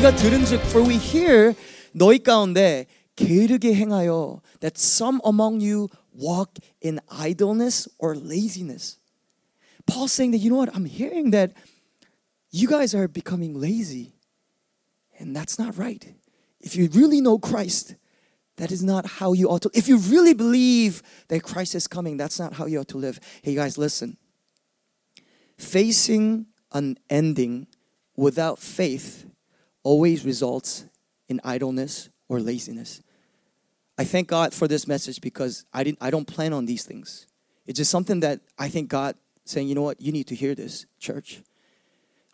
우리가 들은즉 for we hear 너희 가운데 게으르게 행하여 that some among you walk in idleness or laziness. Paul's saying that you know what I'm hearing that you guys are becoming lazy and that's not right. If you really know Christ, that is not how you ought to. If you really believe that Christ is coming, that's not how you ought to live. Hey guys, listen. Facing an ending without faith always results in idleness or laziness. I thank God for this message because I didn't I don't plan on these things. It's just something that I think God saying, you know what, you need to hear this, church.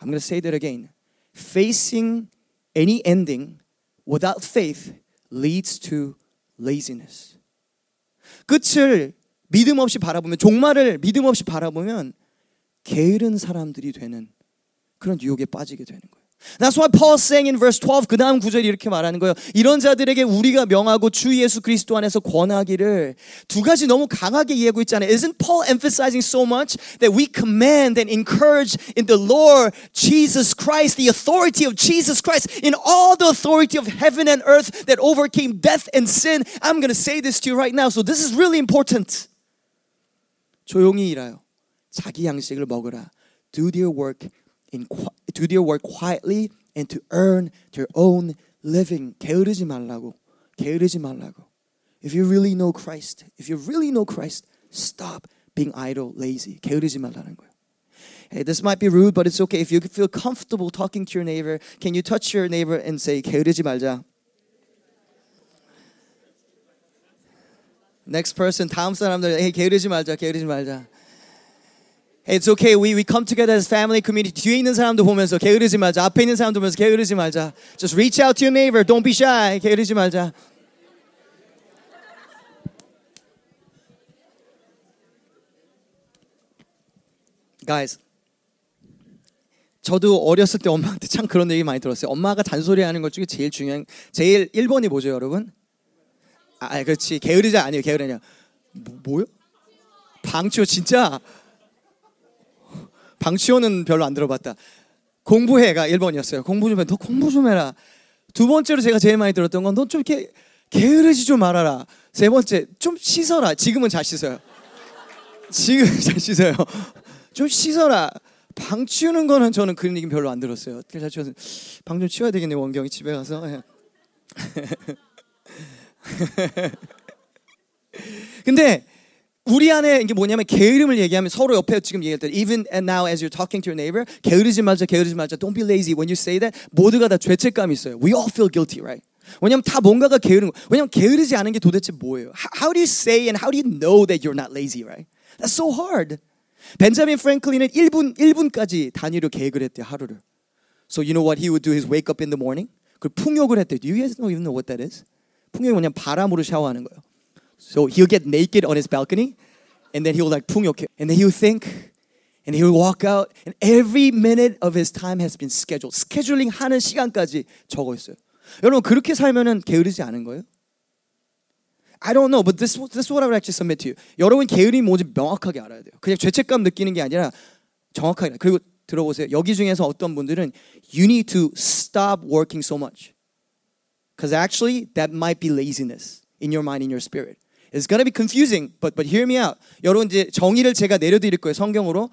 I'm going to say that again. Facing any ending without faith leads to laziness. 끝을 믿음 없이 바라보면 종말을 믿음 없이 바라보면 게으른 사람들이 되는 그런 유혹에 빠지게 되는 거예요. That's why Paul's saying in verse 12 그 다음 구절이 이렇게 말하는 거예요. 이런 자들에게 우리가 명하고 주 예수 그리스도 안에서 권하기를 두 가지 너무 강하게 이해하고 있잖아요. Isn't Paul emphasizing so much that we command and encourage in the Lord Jesus Christ, the authority of Jesus Christ, in all the authority of heaven and earth that overcame death and sin. I'm going to say this to you right now. So this is really important. 조용히 일하여 자기 양식을 먹으라. Do their work in do their work quietly and to earn their own living. 게으르지 말라고. 게으르지 말라고. If you really know Christ, if you really know Christ, stop being idle, lazy. 게으르지 말라는 거예요. Hey, this might be rude, but it's okay. If you feel comfortable talking to your neighbor, can you touch your neighbor and say, 게으르지 말자? Next person, 다음 사람들, hey, 게으르지 말자, 게으르지 말자. It's okay. We, we come together as family, community. 뒤에 있는 사람도 보면서 게으르지 말자. 앞에 있는 사람도 보면서 게으르지 말자. Just reach out to your neighbor. Don't be shy. 게으르지 말자. Guys, 저도 어렸을 때 엄마한테 참 그런 얘기 많이 들었어요. 엄마가 잔소리하는 것 중에 제일 중요한 제일 1번이 뭐죠, 여러분? 아, 그렇지. 게으르자 아니에요. 게으르냐. 뭐, 뭐요? 방치호 진짜 방치호는 별로 안 들어봤다. 공부해가 1번이었어요. 공부 좀 해. 너 공부 좀 해라. 두 번째로 제가 제일 많이 들었던 건 너 좀 이렇게 게으르지 좀 말아라. 세 번째 좀 씻어라. 지금은 잘 씻어요. 지금 잘 씻어요. 좀 씻어라. 방 치우는 거는 저는 그런 얘기 별로 안 들었어요. 잘 치워서 방좀 치워야 되겠네 원경이 집에 가서. 근데 우리 안에 이게 뭐냐면 게으름을 얘기하면 서로 옆에 지금 얘기할 때 even and now as you're talking to your neighbor 게으르지 말자 게으르지 말자 don't be lazy when you say that 모두가 다 죄책감이 있어요. We all feel guilty, right? 왜냐면 다 뭔가가 게으른 거. 왜냐면 게으르지 않은 게 도대체 뭐예요? How, do you say and how do you know that you're not lazy, right? That's so hard. 벤자민 프랭클린은 1분 1분까지 단위로 계획을 했대요, 하루를. So you know what he would do is wake up in the morning. 그 풍욕을 했대요. Do you guys know even know what that is? 풍욕이 뭐냐면 바람으로 샤워하는 거예요. So he'll get naked on his balcony, and then he'll like 풍욕해, and then he'll think, and he'll walk out, and every minute of his time has been scheduled. 스케줄링 하는 시간까지 적어 있어요. 여러분 그렇게 살면은 게으르지 않은 거예요? I don't know, but this this is what I would actually submit to you. 여러분 게으름이 뭔지 명확하게 알아야 돼요. 그냥 죄책감 느끼는 게 아니라 정확하게. 그리고 들어보세요. 여기 중에서 어떤 분들은 you need to stop working so much. Because actually that might be laziness in your mind, in your spirit. It's gonna be confusing, but but hear me out. 여러분 이제 정의를 제가 내려드릴 거예요 성경으로.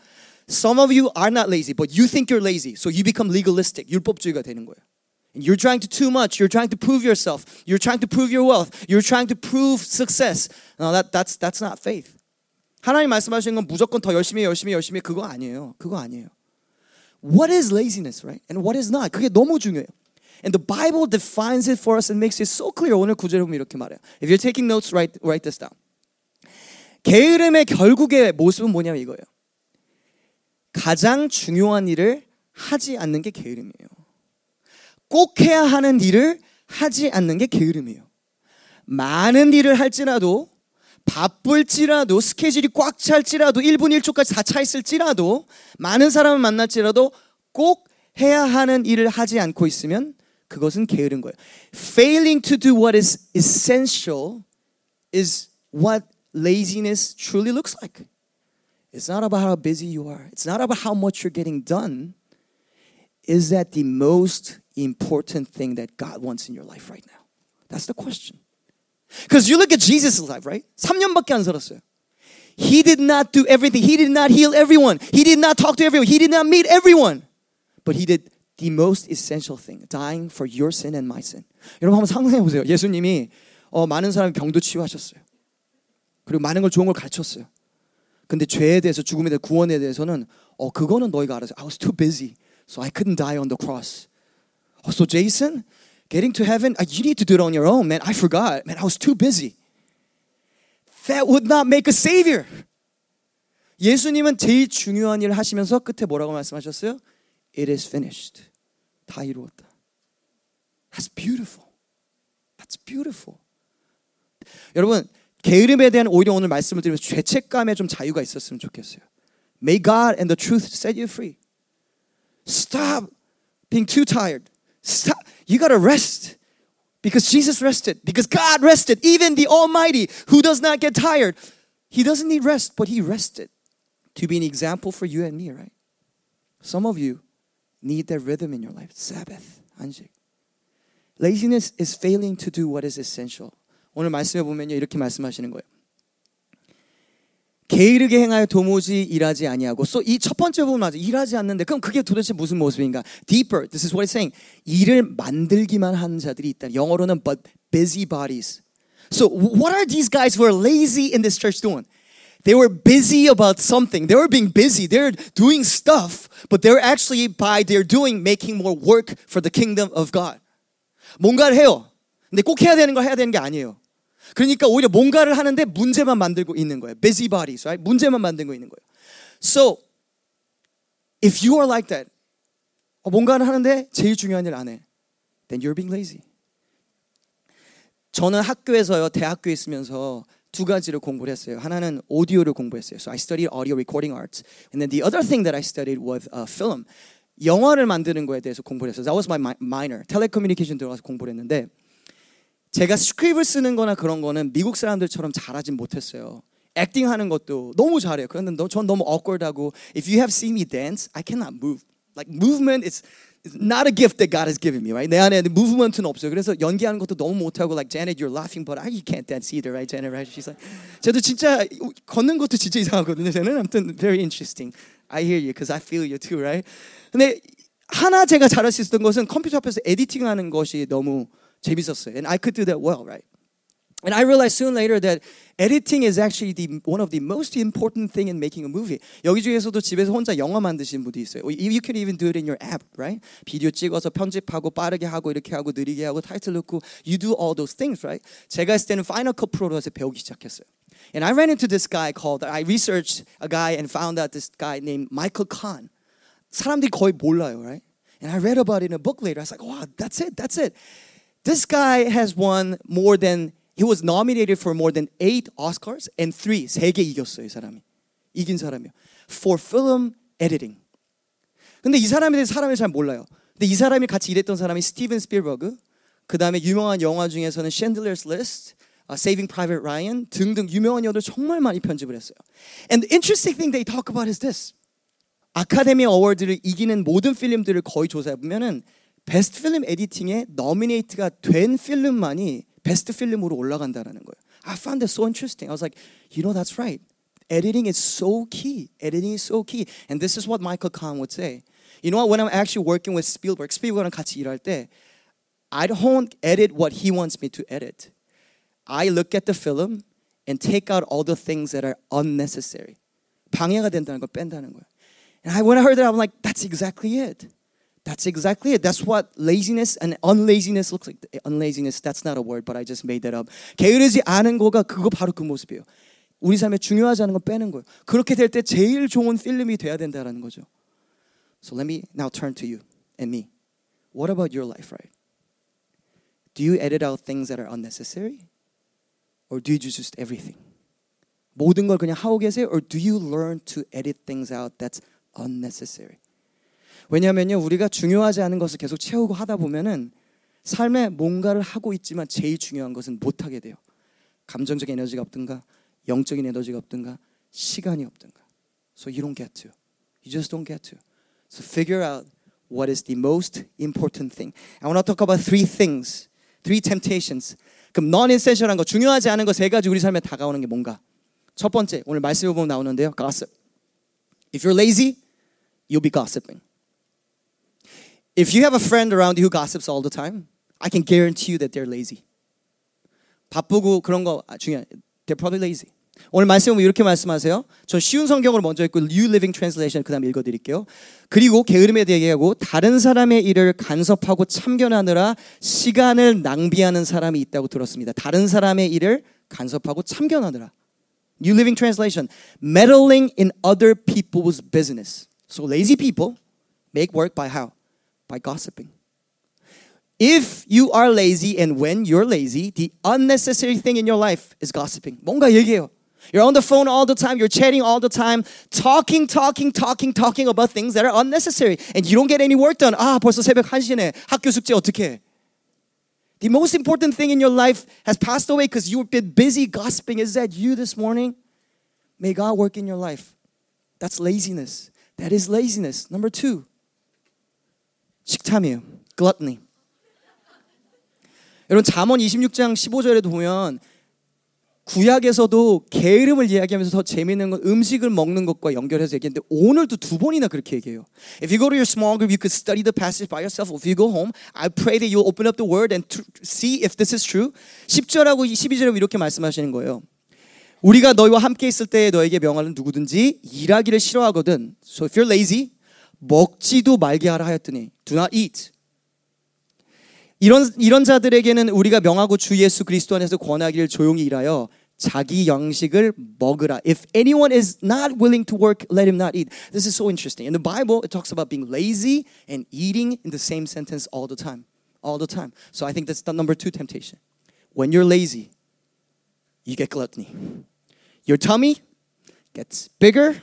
Some of you are not lazy, but you think you're lazy, so you become legalistic. 율법주의가 되는 거예요. And you're trying to too much. You're trying to prove yourself. You're trying to prove your wealth. You're trying to prove success. No, that that's that's not faith. 하나님 말씀하시는 건 무조건 더 열심히 열심히 열심히 그거 아니에요. 그거 아니에요. What is laziness, right? And what is not? 그게 너무 중요해요. And the Bible defines it for us and makes it so clear. 오늘 구절에 보면 이렇게 말해요. If you're taking notes, write, write this down. 게으름의 결국의 모습은 뭐냐면 이거예요. 가장 중요한 일을 하지 않는 게 게으름이에요. 꼭 해야 하는 일을 하지 않는 게 게으름이에요. 많은 일을 할지라도 바쁠지라도 스케줄이 꽉 찰지라도 1분 1초까지 다 차 있을지라도 많은 사람을 만날지라도 꼭 해야 하는 일을 하지 않고 있으면 그것은 게으른 거예요. Failing to do what is essential is what laziness truly looks like. It's not about how busy you are. It's not about how much you're getting done. Is that the most important thing that God wants in your life right now? That's the question. Because you look at Jesus' life, right? 3년밖에 안 살았어요. He did not do everything. He did not heal everyone. He did not talk to everyone. He did not meet everyone. But he did the most essential thing, dying for your sin and my sin. 여러분 한번 상상해 보세요. 예수님이 어, 많은 사람이 병도 치유하셨어요. 그리고 많은 걸 좋은 걸 가르쳤어요. 근데 죄에 대해서 죽음에 대해 구원에 대해서는 어 그거는 너희가 알아서 I was too busy, so I couldn't die on the cross. Oh, so Jason, getting to heaven, you need to do it on your own, man. I forgot, man. I was too busy. That would not make a savior. 예수님은 제일 중요한 일을 하시면서 끝에 뭐라고 말씀하셨어요? It is finished. 다 이루었다. That's beautiful. That's beautiful. 여러분 게으름에 대한 오히려 오늘 말씀을 드리면서 죄책감에 좀 자유가 있었으면 좋겠어요. May God and the truth set you free. Stop being too tired. Stop. You gotta rest. Because Jesus rested. Because God rested. Even the Almighty, who does not get tired, He doesn't need rest, but He rested to be an example for you and me, right? Some of you need that rhythm in your life. Sabbath, 안식. Laziness is failing to do what is essential. 오늘 말씀해 보면요 이렇게 말씀하시는 거예요. 게으르게 행하여 도무지 일하지 아니하고 so 이첫 번째 부분 맞아 일하지 않는데 그럼 그게 도대체 무슨 모습인가? Deeper. This is what it's saying. 일을 만들기만 하는 자들이 있다. 영어로는 but busybodies. So what are these guys who are lazy in this church doing? They were busy about something. They were being busy. They're doing stuff, but they're actually by their doing making more work for the kingdom of God. 뭔가를 해요. 근데 꼭 해야 되는 걸 해야 되는 게 아니에요. 그러니까 오히려 뭔가를 하는데 문제만 만들고 있는 거예요. busybodies, right? 문제만 만들고 있는 거예요. So if you are like that, 어, 뭔가를 하는데 제일 중요한 일 안 해. Then you're being lazy. 저는 학교에서요, 대학교에 있으면서 두 가지를 공부를 했어요. 하나는 오디오를 공부했어요. So I studied audio recording arts. And then the other thing that I studied was uh, film. 영화를 만드는 거에 대해서 공부를 했어요. That was my minor. 텔레커뮤니케이션 들어가서 공부를 했는데 제가 스크립을 쓰는 거나 그런 거는 미국 사람들처럼 잘하진 못했어요. 액팅 하는 것도 너무 잘해요. 그런데 전 너무 awkward하고 if you have seen me dance, I cannot move. Like movement is not a gift that God has given me, right? 내 안에 movement는 없어요. 그래서 연기하는 것도 너무 못하고 like Janet, you're laughing, but you can't dance either, right? Janet, right? She's like, 저도 진짜 걷는 것도 진짜 이상하거든요. 저는 아무튼 very interesting. I hear you, because I feel you too, right? 근데 하나 제가 잘할 수 있었던 것은 컴퓨터 앞에서 에디팅하는 것이 너무 재밌었어요. And I could do that well, right? And I realized soon later that editing is actually the, one of the most important thing in making a movie. 여기 중에서도 집에서 혼자 영화 만드신 분도 있어요. You can even do it in your app, right? 비디오 찍어서 편집하고 빠르게 하고 이렇게 하고 느리게 하고 타이틀 넣고 you do all those things, right? 제가 했을 때는 Final Cut Pro로 해서 배우기 시작했어요. And I ran into this guy called I researched a guy and found out this guy named Michael Kahn. 사람들이 거의 몰라요, right? And I read about it in a book later. I was like, wow, that's it, that's it. This guy has won more than he was nominated for more than eight Oscars and three 세개 이겼어요 이 사람이 이긴 사람이요 for film editing. 근데 이 사람에 대해서 사람이 잘 몰라요. 근데 이 사람이 같이 일했던 사람이 스티븐 스필버그, 그 다음에 유명한 영화 중에서는 Chandler's List, uh, Saving Private Ryan 등등 유명한 영화들 정말 많이 편집을 했어요. And the interesting thing they talk about is this. 아카데미 어워드를 이기는 모든 필름들을 거의 조사해 보면은 베스트 필름 에디팅에 너미네이트가 된 필름만이 베스트 필름으로 올라간다는 거예요. I found that so interesting. I was like, you know, that's right. Editing is so key. Editing is so key. And this is what Michael Kahn would say. You know what? When I'm actually working with Spielberg, Spielberg랑 같이 일할 때, I don't edit what he wants me to edit. I look at the film and take out all the things that are unnecessary. 방해가 된다는 걸 뺀다는 거예요. And I, when I heard that, I'm like, that's exactly it. That's exactly it. That's what laziness and unlaziness looks like. Unlaziness, that's not a word, but I just made that up. 게으르지 않은 거가 그거 바로 그 모습이에요. 우리 삶에 중요하지 않은 거 빼는 거예요. 그렇게 될 때 제일 좋은 필름이 돼야 된다는 거죠. So let me now turn to you and me. What about your life, right? Do you edit out things that are unnecessary? Or do you do just everything? 모든 걸 그냥 하고 계세요? Or do you learn to edit things out that's unnecessary? 왜냐하면요, 우리가 중요하지 않은 것을 계속 채우고 하다 보면은 삶에 뭔가를 하고 있지만 제일 중요한 것은 못 하게 돼요. 감정적인 에너지가 없든가, 영적인 에너지가 없든가, 시간이 없든가. So you don't get to. You just don't get to. So figure out what is the most important thing. I want to talk about three things, three temptations. 그럼 non-essential한 거, 중요하지 않은 거 세 가지 우리 삶에 다가오는 게 뭔가? 첫 번째, 오늘 말씀해 보면 나오는데요. gossip. If you're lazy, you'll be gossiping. If you have a friend around you who gossips all the time, I can guarantee you that they're lazy. 바쁘고 그런 거 중요해. They're probably lazy. 오늘 말씀은 이렇게 말씀하세요. 전 쉬운 성경으로 먼저 읽고 New Living Translation 그다음 읽어드릴게요. 그리고 게으름에 대해 얘기하고 다른 사람의 일을 간섭하고 참견하느라 시간을 낭비하는 사람이 있다고 들었습니다. 다른 사람의 일을 간섭하고 참견하느라. New Living Translation. Meddling in other people's business. So lazy people make work by how? By gossiping. If you are lazy and when you're lazy, the unnecessary thing in your life is gossiping. 뭔가 얘기해요. You're on the phone all the time, you're chatting all the time, talking, talking, talking, talking about things that are unnecessary. And you don't get any work done. 아, 벌써 새벽 1시네. 학교 숙제 어떻게 해? The most important thing in your life has passed away because you've been busy gossiping. Is that you this morning? May God work in your life. That's laziness. That is laziness. Number two, 식탐이에요. Gluttony. 여러분 잠언 26장 15절에도 보면 구약에서도 게으름을 이야기하면서 더 재미있는 건 음식을 먹는 것과 연결해서 얘기했는데 오늘도 두 번이나 그렇게 얘기해요. If you go to your small group, you could study the passage by yourself. If you go home, I pray that you'll open up the word and see if this is true. 10절하고 12절에 이렇게 말씀하시는 거예요. 우리가 너희와 함께 있을 때 너에게 명하는 누구든지 일하기를 싫어하거든. So if you're lazy, 먹지도 말게 하라 하였더니 do not eat. 이런 이런 자들에게는 우리가 명하고 주 예수 그리스도 안에서 권하기를 조용히 일하여 자기 양식을 먹으라. If anyone is not willing to work, let him not eat. This is so interesting. In the Bible, it talks about being lazy and eating in the same sentence all the time. All the time. So I think that's the number two temptation. When you're lazy, you get gluttony. Your tummy gets bigger,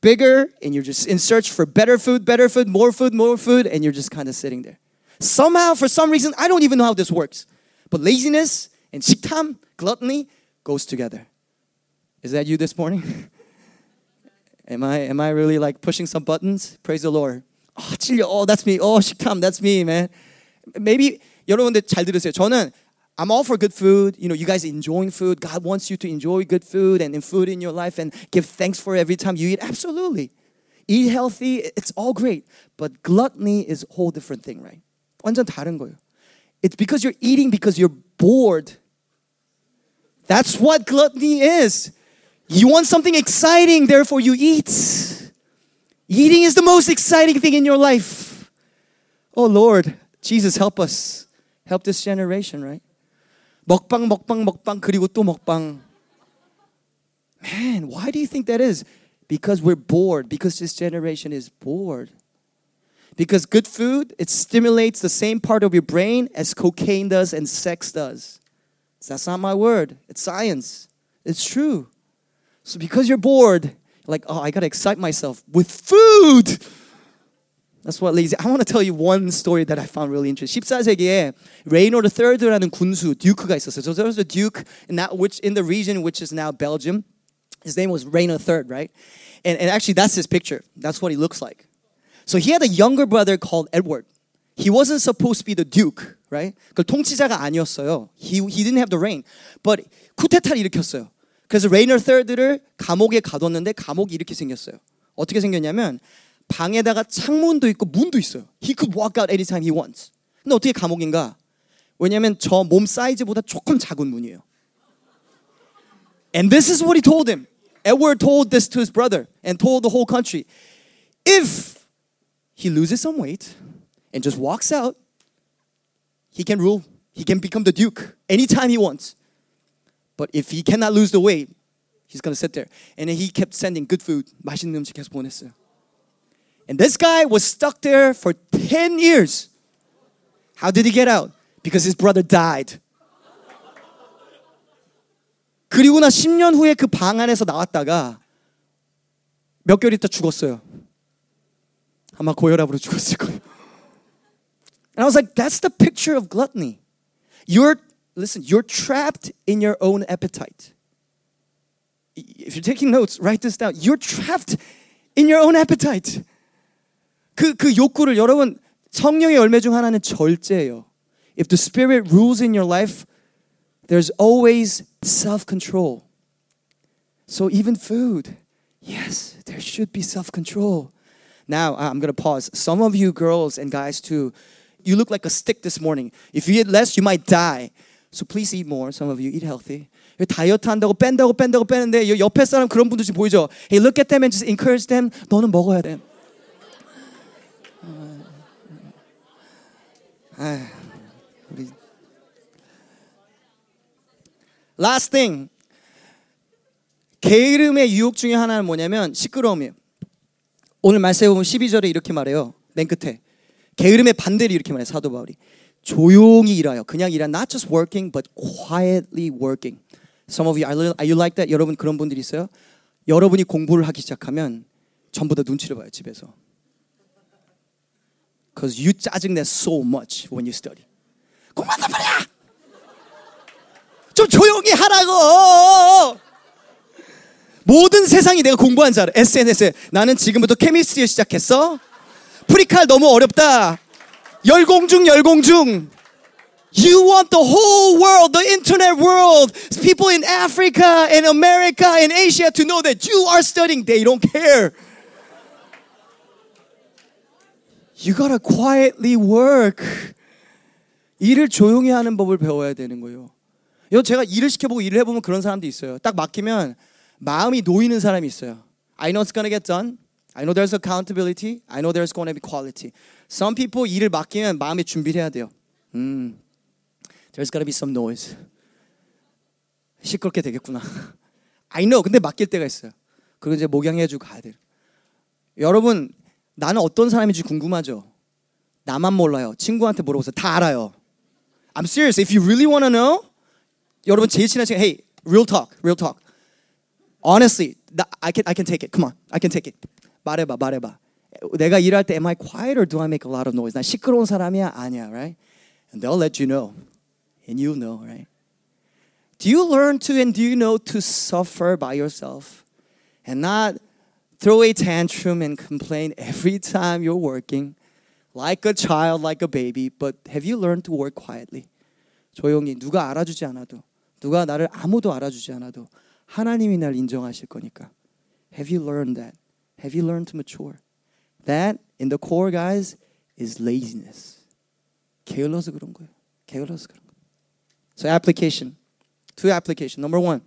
bigger, and you're just in search for better food, better food, more food, more food, and you're just kind of sitting there. Somehow, for some reason, I don't even know how this works. But laziness and 식탐, gluttony, goes together. Is that you this morning? am I am I really like pushing some buttons? Praise the Lord. Oh, 찔려. Oh, that's me. Oh, 식탐, that's me, man. Maybe 여러분들 잘 들으세요. 저는 I'm all for good food. You know, you guys enjoying food. God wants you to enjoy good food and food in your life and give thanks for every time you eat. Absolutely. Eat healthy, it's all great. But gluttony is a whole different thing, right? 완전 다른 거예요. It's because you're eating because you're bored. That's what gluttony is. You want something exciting, therefore you eat. Eating is the most exciting thing in your life. Oh Lord, Jesus help us. Help this generation, right? 먹방, 먹방, 먹방, 그리고 또 먹방. Man, why do you think that is? Because we're bored. Because this generation is bored. Because good food, it stimulates the same part of your brain as cocaine does and sex does. That's not my word. It's science. It's true. So because you're bored, like, oh, I gotta excite myself with food. That's what lazy. I want to tell you one story that I found really interesting. 14세기에 Reynor III라는 군수 듀크가 있었어요. So there was a duke in that which in the region which is now Belgium. His name was Reynor III, right? And, and actually that's his picture. That's what he looks like. So he had a younger brother called Edward. He wasn't supposed to be the duke, right? 그 통치자가 아니었어요. He, he didn't have the reign. But 쿠데타를 일으켰어요. 그래서 레이너 III 를 감옥에 가뒀는데 감옥이 이렇게 생겼어요. 어떻게 생겼냐면 방에다가 창문도 있고 문도 있어요. He could walk out anytime he wants. 근데 어떻게 감옥인가? 왜냐면 저 몸 사이즈보다 조금 작은 문이에요. And this is what he told him. Edward told this to his brother and told the whole country. If he loses some weight and just walks out, he can rule. He can become the duke anytime he wants. But if he cannot lose the weight, he's gonna sit there. And he kept sending good food. 맛있는 음식 계속 보냈어요. And this guy was stuck there for 10 years. How did he get out? Because his brother died. 그리고 나 10년 후에 그 방 안에서 나왔다가 몇 개월 있다 죽었어요. 아마 고혈압으로 죽었을 거예요. And I was like, that's the picture of gluttony. You're, listen, you're trapped in your own appetite. If you're taking notes, write this down. You're trapped in your own appetite. 그, 그 욕구를 여러분 성령의 열매 중 하나는 절제예요. If the Spirit rules in your life, there's always self-control. So even food, yes, there should be self-control. Now I'm gonna pause. Some of you girls and guys too, you look like a stick this morning. If you eat less, you might die. So please eat more. Some of you eat healthy. 다이어트 한다고 뺀다고 뺀다고 빼는데 옆에 사람 그런 분들 지금 보이죠? Hey, look at them and just encourage them. 너는 먹어야 돼. 아, 우리 Last thing. 게으름의 유혹 중에 하나는 뭐냐면 시끄러움이에요. 오늘 말씀해 보면 12절에 이렇게 말해요. 맨 끝에. 게으름의 반대를 이렇게 말해요. 사도 바울이. 조용히 일하여. 그냥 일하 not just working but quietly working. Some of you are you like that? 여러분 그런 분들 있어요? 여러분이 공부를 하기 시작하면 전부 다 눈치를 봐요, 집에서. Cause you 짜증내 so much when you study. 공부한단 말이야. 좀 조용히 하라고. 모든 세상이 내가 공부한 줄 알아. SNS에 나는 지금부터 케미스트리 시작했어. 프리칼 너무 어렵다. 열공중 열공중. You want the whole world, the internet world, people in Africa, in America, in Asia to know that you are studying. They don't care. You gotta quietly work. 일을 조용히 하는 법을 배워야 되는 거예요. 여 제가 일을 시켜보고 일을 해보면 그런 사람도 있어요. 딱 맡기면 마음이 놓이는 사람이 있어요. I know it's gonna get done. I know there's accountability. I know there's gonna be quality. Some people 일을 맡기면 마음의 준비를 해야 돼요. 음, there's gonna be some noise. 시끄럽게 되겠구나. I know. 근데 맡길 때가 있어요. 그리고 이제 목양해주고 가야 돼요. 여러분 나는 어떤 사람인지 궁금하죠? 나만 몰라요. 친구한테 물어보세요. 다 알아요. I'm serious. If you really want to know, 여러분 제일 친한 친구, hey, real talk, real talk. Honestly, I can, I can take it. Come on, I can take it. 말해봐, 말해봐. 내가 일할 때 am I quiet or do I make a lot of noise? 나 시끄러운 사람이야? 아니야, right? And they'll let you know. And you know, right? Do you learn to and do you know to suffer by yourself and not throw a tantrum and complain every time you're working like a child, like a baby, but have you learned to work quietly? 조용히 누가 알아주지 않아도 누가 나를 아무도 알아주지 않아도 하나님이 날 인정하실 거니까. Have you learned that? Have you learned to mature? That in the core guys is laziness. 게을러서 그런 거예요. 게을러서 그런 거예요. So application. Two application. Number one.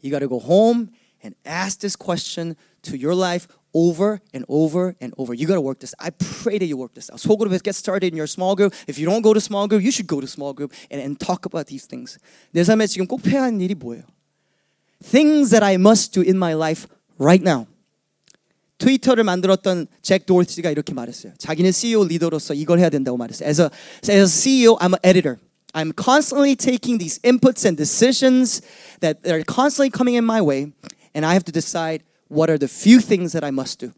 You got to go home and ask this question to your life over and over and over. You got to work this. I pray that you work this out. 속으로 get started in your small group. If you don't go to small group, you should go to small group and, and talk about these things. 내 삶에 지금 꼭 해야 하는 일이 뭐예요? Things that I must do in my life right now. 트위터를 만들었던 잭 도어티가 이렇게 말했어요. 자기는 CEO 리더로서 이걸 해야 된다고 말했어요. As a, as a CEO, I'm an editor. I'm constantly taking these inputs and decisions that are constantly coming in my way, and I have to decide what are the few things that I must do.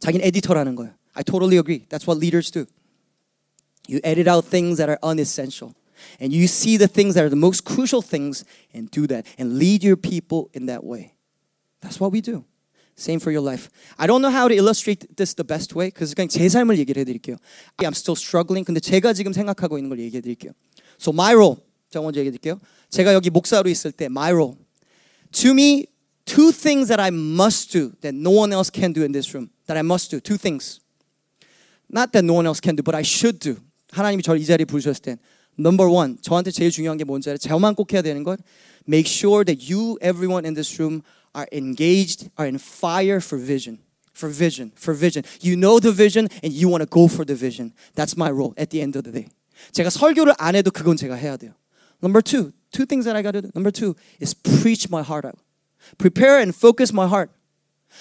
자기는 에디터라는 거예요. I totally agree. That's what leaders do. You edit out things that are unessential. And you see the things that are the most crucial things and do that and lead your people in that way. That's what we do. Same for your life. I don't know how to illustrate this the best way because 그냥 제 삶을 얘기를 해드릴게요. I'm still struggling. 근데 제가 지금 생각하고 있는 걸 얘기해드릴게요. So my role. 제가 먼저 얘기해드릴게요. 제가 여기 목사로 있을 때 my role. To me, two things that I must do that no one else can do in this room. That I must do. Two things. Not that no one else can do, but I should do. 하나님이 저를 이 자리에 부르셨을 땐 Number one, 저한테 제일 중요한 게 뭔지 알아요? 저만 꼭 해야 되는 건 make sure that you, everyone in this room, are engaged, are in fire for vision. For vision, for vision. You know the vision and you want to go for the vision. That's my role at the end of the day. 제가 설교를 안 해도 그건 제가 해야 돼요. Number two, two things that I got to do. Number two is preach my heart out. Prepare and focus my heart.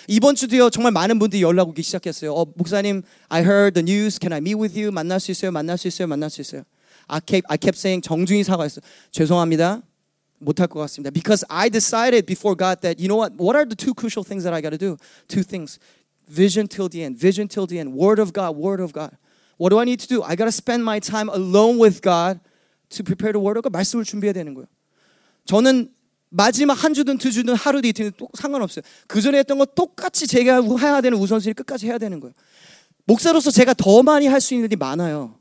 이번 주도요 정말 많은 분들이 연락 오기 시작했어요. 어, 목사님, I heard the news. Can I meet with you? 만날 수 있어요? 만날 수 있어요? 만날 수 있어요? I kept, I kept saying 정중히 사과했어. 죄송합니다. 못할 것 같습니다. Because I decided before God that you know what? What are the two crucial things that I got to do? Two things. Vision till the end. Vision till the end. Word of God. Word of God. What do I need to do? I got to spend my time alone with God to prepare the word of God. 말씀을 준비해야 되는 거예요. 저는 마지막 한 주든 두 주든 하루든 이틀든 또 상관없어요. 그 전에 했던 거 똑같이 제가 해야 되는 우선순위 끝까지 해야 되는 거예요. 목사로서 제가 더 많이 할 수 있는 일이 많아요.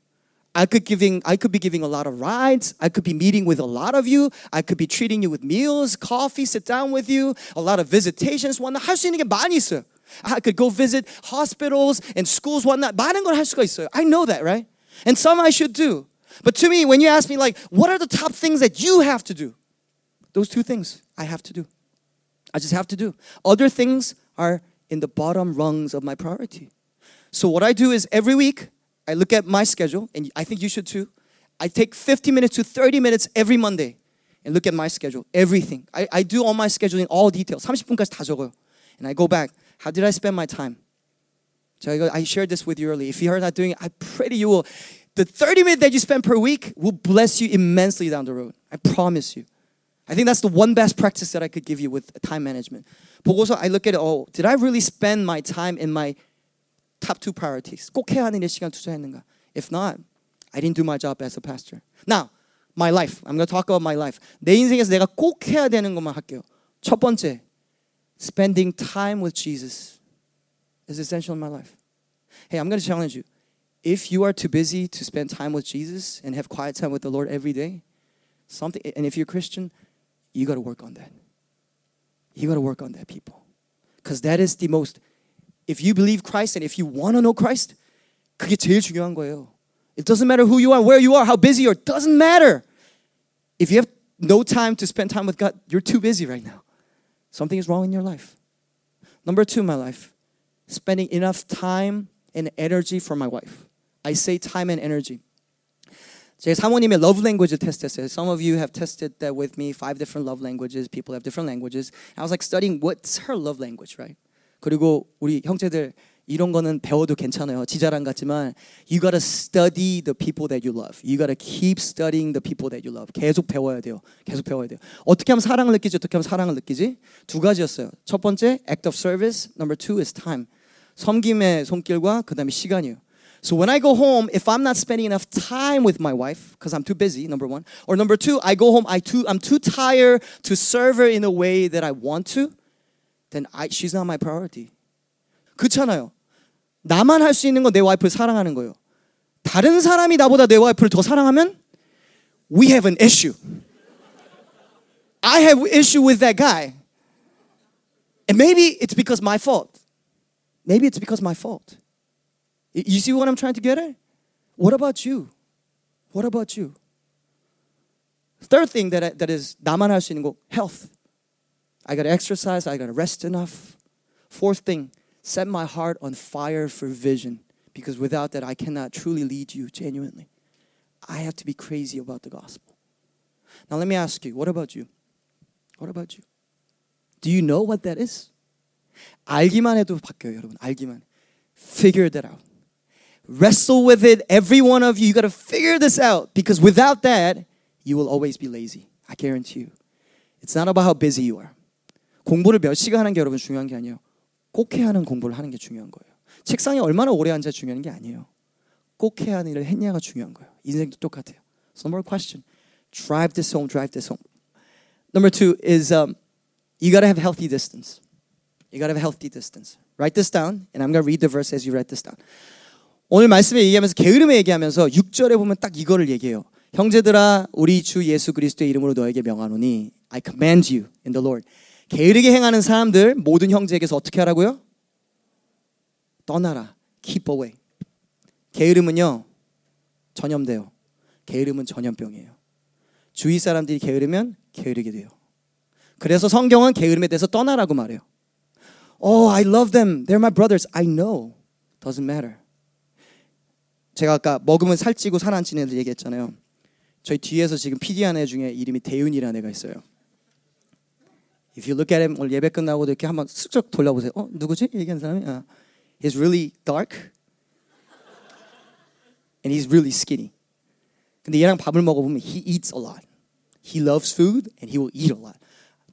I could giving I could be giving a lot of rides. I could be meeting with a lot of you. I could be treating you with meals, coffee, sit down with you, a lot of visitations. whatnot. 할수 있는 게 많이 있어요. I could go visit hospitals and schools, whatnot. 많은 걸 할 수가 있어요. I know that, right? And some I should do. But to me, when you ask me, like, what are the top things that you have to do? Those two things I have to do. I just have to do. Other things are in the bottom rungs of my priority. So what I do is every week I look at my schedule, and I think you should too. I take 50 minutes to 30 minutes every Monday and look at my schedule, everything. I, I do all my scheduling, all details. 30분까지 다 적어요. And I go back. How did I spend my time? So I, go, I shared this with you earlier. If you are not doing it, I pray that you will. The 30 minutes that you spend per week will bless you immensely down the road. I promise you. I think that's the one best practice that I could give you with time management. 보고서 I look at it, oh, did I really spend my time in my top two priorities. 꼭 해야 하는 일 시간 투자했는가? If not, I didn't do my job as a pastor. Now, my life. I'm going to talk about my life. 내 인생에서 내가 꼭 해야 되는 것만 할게요. 첫 번째, spending time with Jesus is essential in my life. Hey, I'm going to challenge you. If you are too busy to spend time with Jesus and have quiet time with the Lord every day, something and if you're Christian, you got to work on that. You got to work on that, people. Cuz that is the most if you believe Christ and if you want to know Christ, 그게 제일 중요한 거예요. It doesn't matter who you are, where you are, how busy you are. It doesn't matter. If you have no time to spend time with God, you're too busy right now. Something is wrong in your life. Number two, my life, spending enough time and energy for my wife. I say time and energy. 제가 사모님의 love language 테스트했어요. Some of you have tested that with me. Five different love languages. People have different languages. I was like studying what's her love language, right? 그리고 우리 형제들 이런 거는 배워도 괜찮아요. 지자랑 같지만 you gotta study the people that you love. You gotta keep studying the people that you love. 계속 배워야 돼요. 계속 배워야 돼요. 어떻게 하면 사랑을 느끼지? 어떻게 하면 사랑을 느끼지? 두 가지였어요. 첫 번째 act of service. Number two is time. 섬김의 손길과 그다음에 시간이요. So when I go home, if I'm not spending enough time with my wife because I'm too busy, number one, or number two, I go home, I too, I'm too tired to serve her in a way that I want to. then I, she's not my priority. 그렇잖아요. 나만 할 수 있는 건 내 와이프를 사랑하는 거예요. 다른 사람이 나보다 내 와이프를 더 사랑하면 we have an issue. I have issue with that guy. And maybe it's because my fault. Maybe it's because my fault. You see what I'm trying to get at? What about you? What about you? Third thing that, that is 나만 할 수 있는 거 health. I got to exercise, I got to rest enough. Fourth thing, set my heart on fire for vision because without that, I cannot truly lead you genuinely. I have to be crazy about the gospel. Now, let me ask you what about you? What about you? Do you know what that is? 알기만 해도 바뀌어요, 여러분. 알기만. Figure that out. Wrestle with it, every one of you. You got to figure this out because without that, you will always be lazy. I guarantee you. It's not about how busy you are. 공부를 몇 시간 하는 게 여러분 중요한 게 아니에요. 꼭 해야 하는 공부를 하는 게 중요한 거예요. 책상에 얼마나 오래 앉아 중요한 게 아니에요. 꼭 해야 하는 일을 했냐가 중요한 거예요. 인생도 똑같아요. So more question. Drive this home. Drive this home. Number two is um, you got to have healthy distance. You got to have healthy distance. Write this down, and I'm going to read the verse as you write this down. 오늘 말씀에 얘기하면서 게으름에 얘기하면서 6절에 보면 딱 이거를 얘기해요. 형제들아 우리 주 예수 그리스도의 이름으로 너에게 명하노니 I command you in the Lord 게으르게 행하는 사람들 모든 형제에게서 어떻게 하라고요? 떠나라. Keep away. 게으름은요 전염돼요. 게으름은 전염병이에요. 주위 사람들이 게으르면 게으르게 돼요. 그래서 성경은 게으름에 대해서 떠나라고 말해요. Oh, I love them. They're my brothers. I know. Doesn't matter. 제가 아까 먹으면 살찌고 살 안 찌는 애들 얘기했잖아요. 저희 뒤에서 지금 PD 한 애 중에 이름이 대윤이라는 애가 있어요. If you look at him 오늘 예배 끝나고도 이렇게 한번 슬쩍 돌려보세요. 어 누구지? 얘기한 사람이? 아, he's really dark and he's really skinny. 근데 얘랑 밥을 먹어보면 he eats a lot. He loves food and he will eat a lot.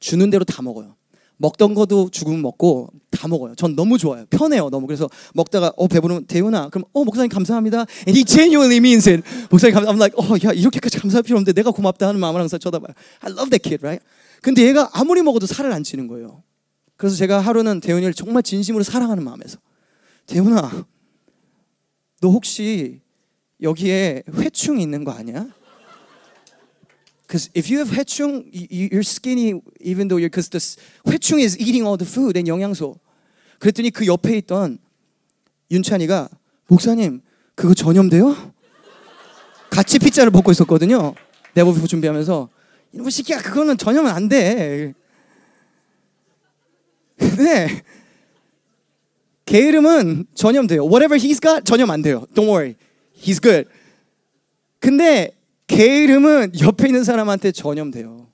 주는 대로 다 먹어요. 먹던 거도 죽으면 먹고 다 먹어요. 전 너무 좋아요. 편해요. 너무 그래서 먹다가 어 배부르면 대윤아 그럼 어 목사님 감사합니다. And he genuinely means it. 목사님 감사. I'm like 어야 이렇게까지 감사할 필요 없는데 내가 고맙다 하는 마음을 항상 쳐다봐요. I love that kid, right? 근데 얘가 아무리 먹어도 살을 안 찌는 거예요. 그래서 제가 하루는 대훈이를 정말 진심으로 사랑하는 마음에서 대훈아, 너 혹시 여기에 회충이 있는 거 아니야? Because if you have 회충, you're skinny even though you're because the 회충 is eating all the food and 영양소. 그랬더니 그 옆에 있던 윤찬이가 목사님 그거 전염돼요? 같이 피자를 먹고 있었거든요. 내버프 준비하면서 이놈의 새끼야 그거는 전염은 안 돼. 근데 걔 이름은 전염돼요. Whatever he's got 전염 안 돼요. Don't worry. He's good. 근데 걔 이름은 옆에 있는 사람한테 전염돼요.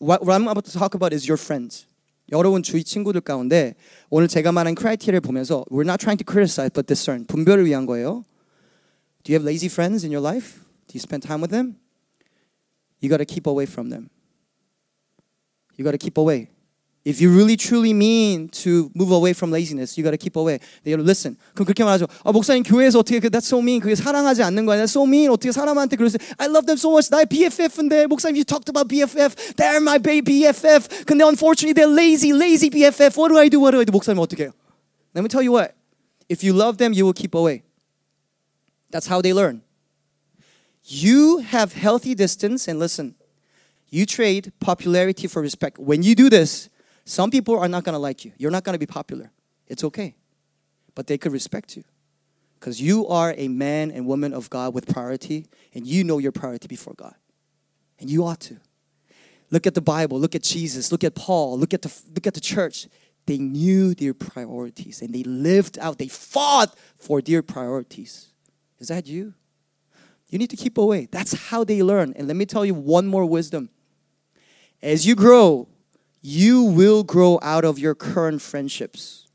What, what I'm about to talk about is your friends. 여러분 주위 친구들 가운데 오늘 제가 말한 크라이테리아를 보면서 we're not trying to criticize but discern 분별을 위한 거예요. Do you have lazy friends in your life? Do you spend time with them? You got to keep away from them. You got to keep away. If you really truly mean to move away from laziness, you got to keep away. They got to listen. 그럼 그렇게 말하죠. 아, 목사님 교회에서 어떻게 그 that's so mean. 그게 사랑하지 않는 거 아니야? That's so mean. 어떻게 사람한테 그러세요? I love them so much. 나의 BFF인데 목사님 you talked about BFF. They're my baby BFF. 근데 unfortunately they're lazy, lazy BFF. What do I do? What do I do? 목사님 어떻게 해요? Let me tell you what. If you love them, you will keep away. That's how they learn. You have healthy distance and listen. You trade popularity for respect. When you do this, some people are not going to like you. You're not going to be popular. It's okay. But they could respect you. Because you are a man and woman of God with priority, and you know your priority before God. And you ought to. Look at the Bible, look at Jesus, look at Paul, look at the, look at the church. They knew their priorities and they lived out, they fought for their priorities. Is that you? You need to keep away. That's how they learn. And let me tell you one more wisdom. As you grow, you will grow out of your current friendships.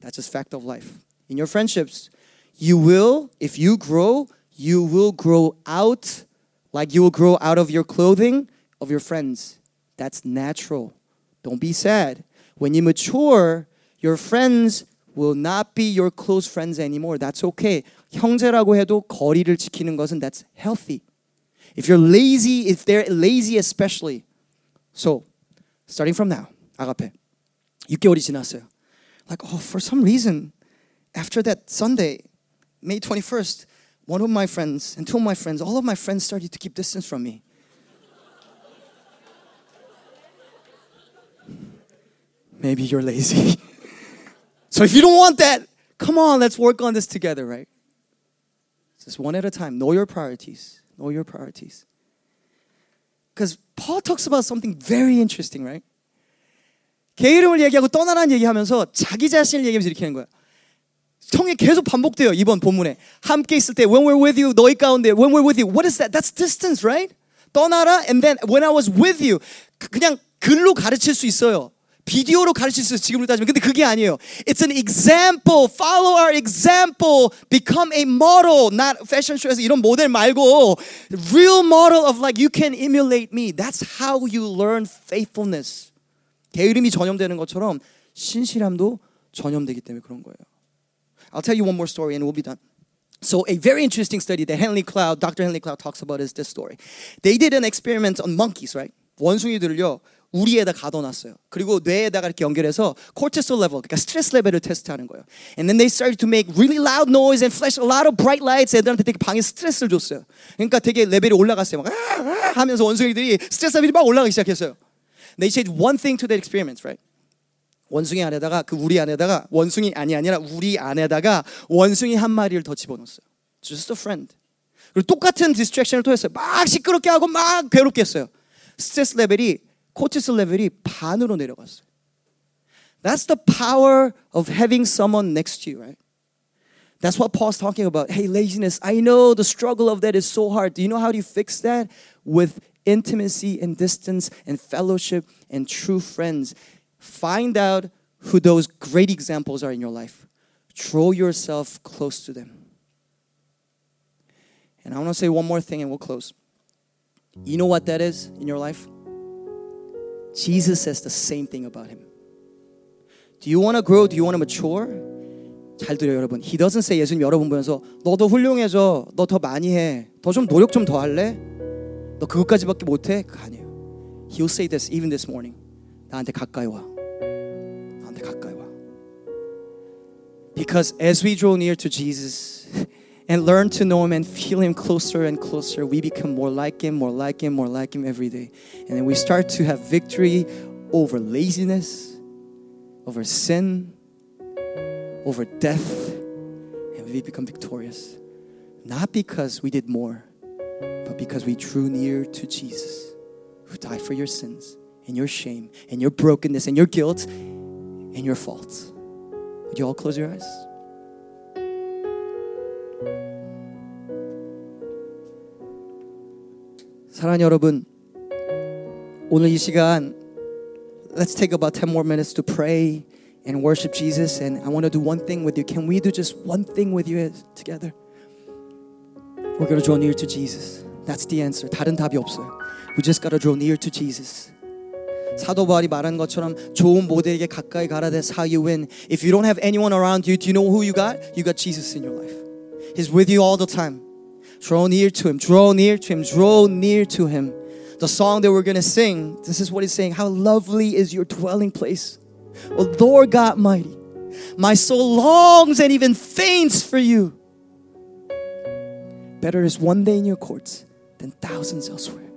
That's just fact of life. In your friendships, you will, if you grow, you will grow out like you will grow out of your clothing of your friends. That's natural. Don't be sad. When you mature, your friends will not be your close friends anymore. That's okay. 형제라고 해도 거리를 지키는 것은 that's healthy. If you're lazy, if they're lazy especially. So, starting from now, 아가페. 6개월이 지났어요. Like, oh, for some reason, after that Sunday, May 21st, one of my friends and two of my friends, all of my friends started to keep distance from me. Maybe you're lazy. so if you don't want that, come on, let's work on this together, right? Just one at a time. Know your priorities. Know your priorities. Because Paul talks about something very interesting, right? 개 이름을 얘기하고 떠나라는 얘기하면서 자기 자신을 얘기하면서 이렇게 하는 거야. 성에 계속 반복돼요. 이번 본문에. 함께 있을 때 when we're with you 너희 가운데 when we're with you what is that? That's distance, right? 떠나라 and then when I was with you 그냥 글로 가르칠 수 있어요. 비디오로 가르칠 수 있어요. 지금으로 따지면. 근데 그게 아니에요. It's an example. Follow our example. Become a model. Not fashion show에서 이런 모델 말고 real model of like you can emulate me. That's how you learn faithfulness. 게으름이 전염되는 것처럼 신실함도 전염되기 때문에 그런 거예요. I'll tell you one more story and we'll be done. So a very interesting study that Henry Cloud, Dr. Henry Cloud talks about is this story. They did an experiment on monkeys, right? 원숭이들을요. 우리에다 가둬놨어요. 그리고 뇌에다가 이렇게 연결해서 cortisol level, 그러니까 스트레스 레벨을 테스트하는 거예요. And then they started to make really loud noise and flash a lot of bright lights. 애들한테 되게 방에 스트레스를 줬어요. 그러니까 되게 레벨이 올라갔어요. 막 하면서 원숭이들이 스트레스 레벨이 막 올라가기 시작했어요. They said one thing to the experiment, right? 원숭이 안에다가 그 우리 안에다가 원숭이 아니 아니라 우리 안에다가 원숭이 한 마리를 더 집어넣었어요. Just a friend. 그리고 똑같은 디스트랙션을 통해서 막 시끄럽게 하고 막 괴롭게 했어요. 스트레스 레벨이 코티솔 레벨이 반으로 내려갔어요. That's the power of having someone next to you, right? That's what Paul's talking about. Hey, laziness. I know the struggle of that is so hard. Do you know how do you fix that? With intimacy and distance and fellowship and true friends. Find out who those great examples are in your life. Draw yourself close to them. And I want to say one more thing and we'll close. You know what that is in your life? Jesus says the same thing about him. Do you want to grow? Do you want to mature? 잘 들어요, 여러분. He doesn't say 예수님 여러분 보면서 너도 훌륭해져. 너 더 많이 해. 더 좀 노력 좀 더 할래? 너 그것까지밖에 못 해? 그거 아니에요. He'll say this even this morning. 나한테 가까이 와. 나한테 가까이 와. Because as we draw near to Jesus and learn to know him and feel him closer and closer, we become more like him, more like him, more like him every day. And then we start to have victory over laziness, over sin, over death, and we become victorious. Not because we did more, but because we drew near to Jesus, who died for your sins and your shame and your brokenness and your guilt and your faults. Would you all close your eyes? 사랑하는 여러분, 오늘 이 시간 let's take about 10 more minutes to pray and worship Jesus and I want to do one thing with you. Can we do just one thing with you together? We're going to draw near to Jesus. That's the answer. 다른 답이 없어요. We just got to draw near to Jesus. 사도 바울이 말한 것처럼 좋은 모델에게 가까이 가라. That's how you win. If you don't have anyone around you, do you know who you got? You got Jesus in your life. He's with you all the time. Draw near to him. Draw near to him. Draw near to him. The song that we're going to sing, this is what he's saying. How lovely is your dwelling place. O Lord God mighty. My soul longs and even faints for you. Better is one day in your courts than thousands elsewhere.